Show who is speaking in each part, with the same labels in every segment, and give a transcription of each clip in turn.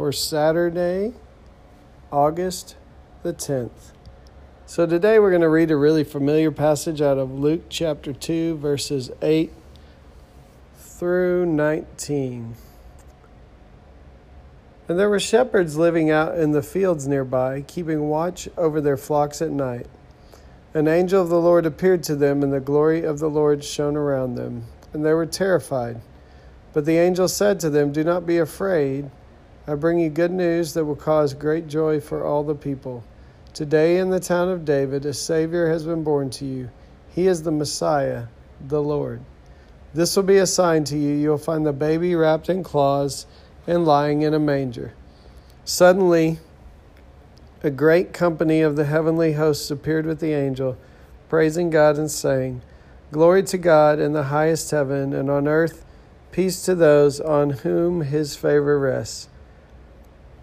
Speaker 1: for Saturday, August the 10th. So, today we're going to read a really familiar passage out of Luke chapter 2, verses 8 through 19. And there were shepherds living out in the fields nearby, keeping watch over their flocks at night. An angel of the Lord appeared to them, and the glory of the Lord shone around them and they were terrified. But the angel said to them, Do not be afraid. I bring you good news that will cause great joy for all the people. Today in the town of David, a Savior has been born to you. He is the Messiah, the Lord. This will be a sign to you. You'll find the baby wrapped in cloths and lying in a manger. Suddenly, a great company of the heavenly hosts appeared with the angel, praising God and saying, Glory to God in the highest heaven, and on earth peace to those on whom his favor rests.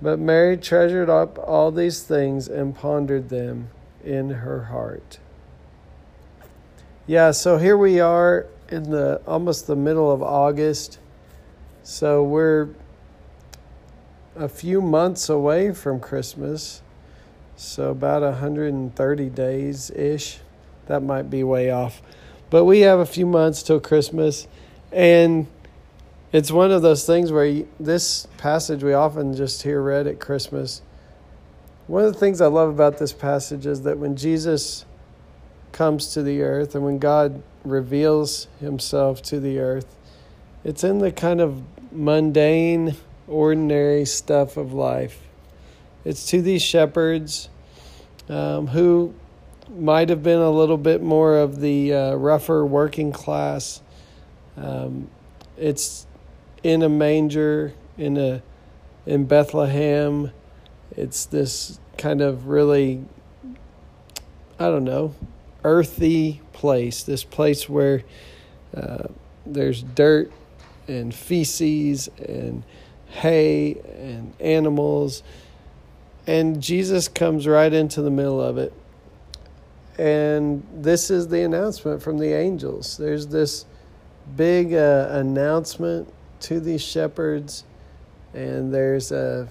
Speaker 1: But Mary treasured up all these things and pondered them in her heart. Yeah, so here we are in the almost the middle of August. So we're a few months away from Christmas. So about 130 days ish. That might be way off. But we have a few months till Christmas. And it's one of those things where you, this passage we often just hear read at Christmas. One of the things I love about this passage is that when Jesus comes to the earth and when God reveals himself to the earth, it's in the kind of mundane, ordinary stuff of life. It's to these shepherds um, who might have been a little bit more of the uh, rougher working class. Um, it's in a manger in a in Bethlehem. It's this kind of really I don't know earthy place. This place where uh, there's dirt and feces and hay and animals and Jesus comes right into the middle of it. And this is the announcement from the angels. There's this big uh, announcement to these shepherds, and there's a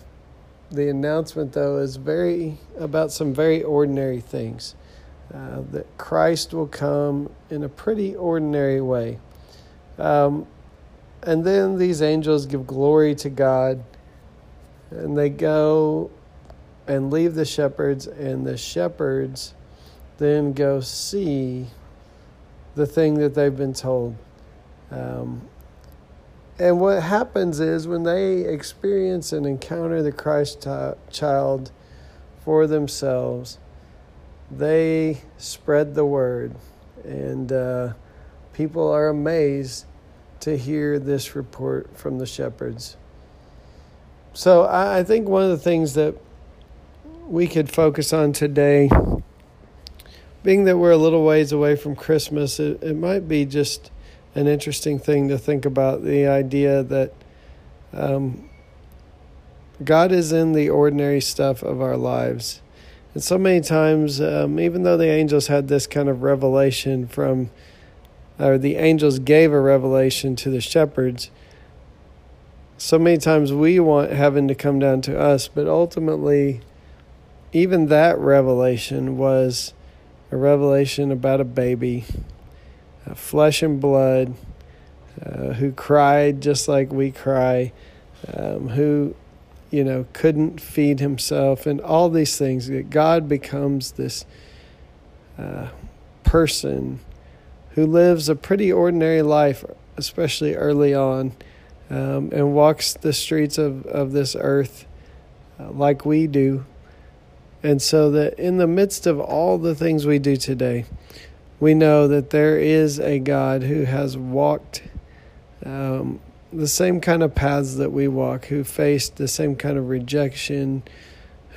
Speaker 1: the announcement though is very about some very ordinary things uh, that Christ will come in a pretty ordinary way, um, and then these angels give glory to God, and they go and leave the shepherds, and the shepherds then go see the thing that they've been told. Um, and what happens is when they experience and encounter the Christ child for themselves, they spread the word. And uh, people are amazed to hear this report from the shepherds. So I, I think one of the things that we could focus on today. Being that we're a little ways away from Christmas, it, it might be just an interesting thing to think about the idea that um, God is in the ordinary stuff of our lives. And so many times, um, even though the angels had this kind of revelation from, or the angels gave a revelation to the shepherds, so many times we want heaven to come down to us, but ultimately, even that revelation was a revelation about a baby, a flesh and blood, uh, who cried just like we cry, um, who you know, couldn't feed himself, and all these things. That God becomes this uh, person who lives a pretty ordinary life, especially early on, um, and walks the streets of, of this earth uh, like we do. And so that in the midst of all the things we do today, we know that there is a God who has walked um, the same kind of paths that we walk, who faced the same kind of rejection,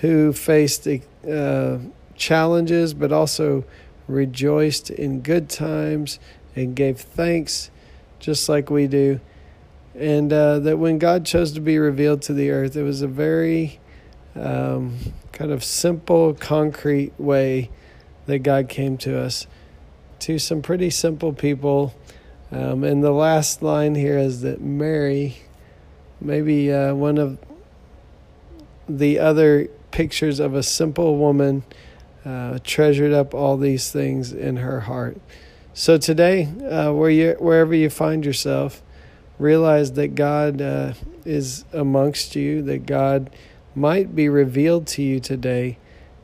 Speaker 1: who faced uh, challenges, but also rejoiced in good times and gave thanks just like we do. And uh, that when God chose to be revealed to the earth, it was a very um, kind of simple, concrete way that God came to us, to some pretty simple people. Um, and the last line here is that Mary, maybe uh, one of the other pictures of a simple woman, uh, treasured up all these things in her heart. So today, uh, where you, wherever you find yourself, realize that God uh, is amongst you, that God might be revealed to you today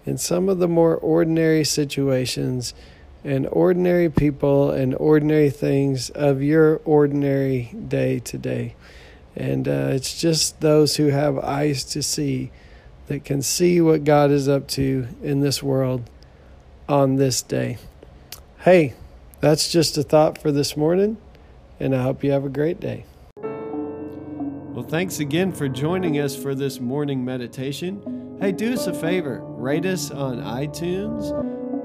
Speaker 1: in some of the more ordinary situations and ordinary people and ordinary things of your ordinary day today. And uh, it's just those who have eyes to see that can see what God is up to in this world on this day. Hey, that's just a thought for this morning, and I hope you have a great day. Well, thanks again for joining us for this morning meditation. Hey, do us a favor rate us on iTunes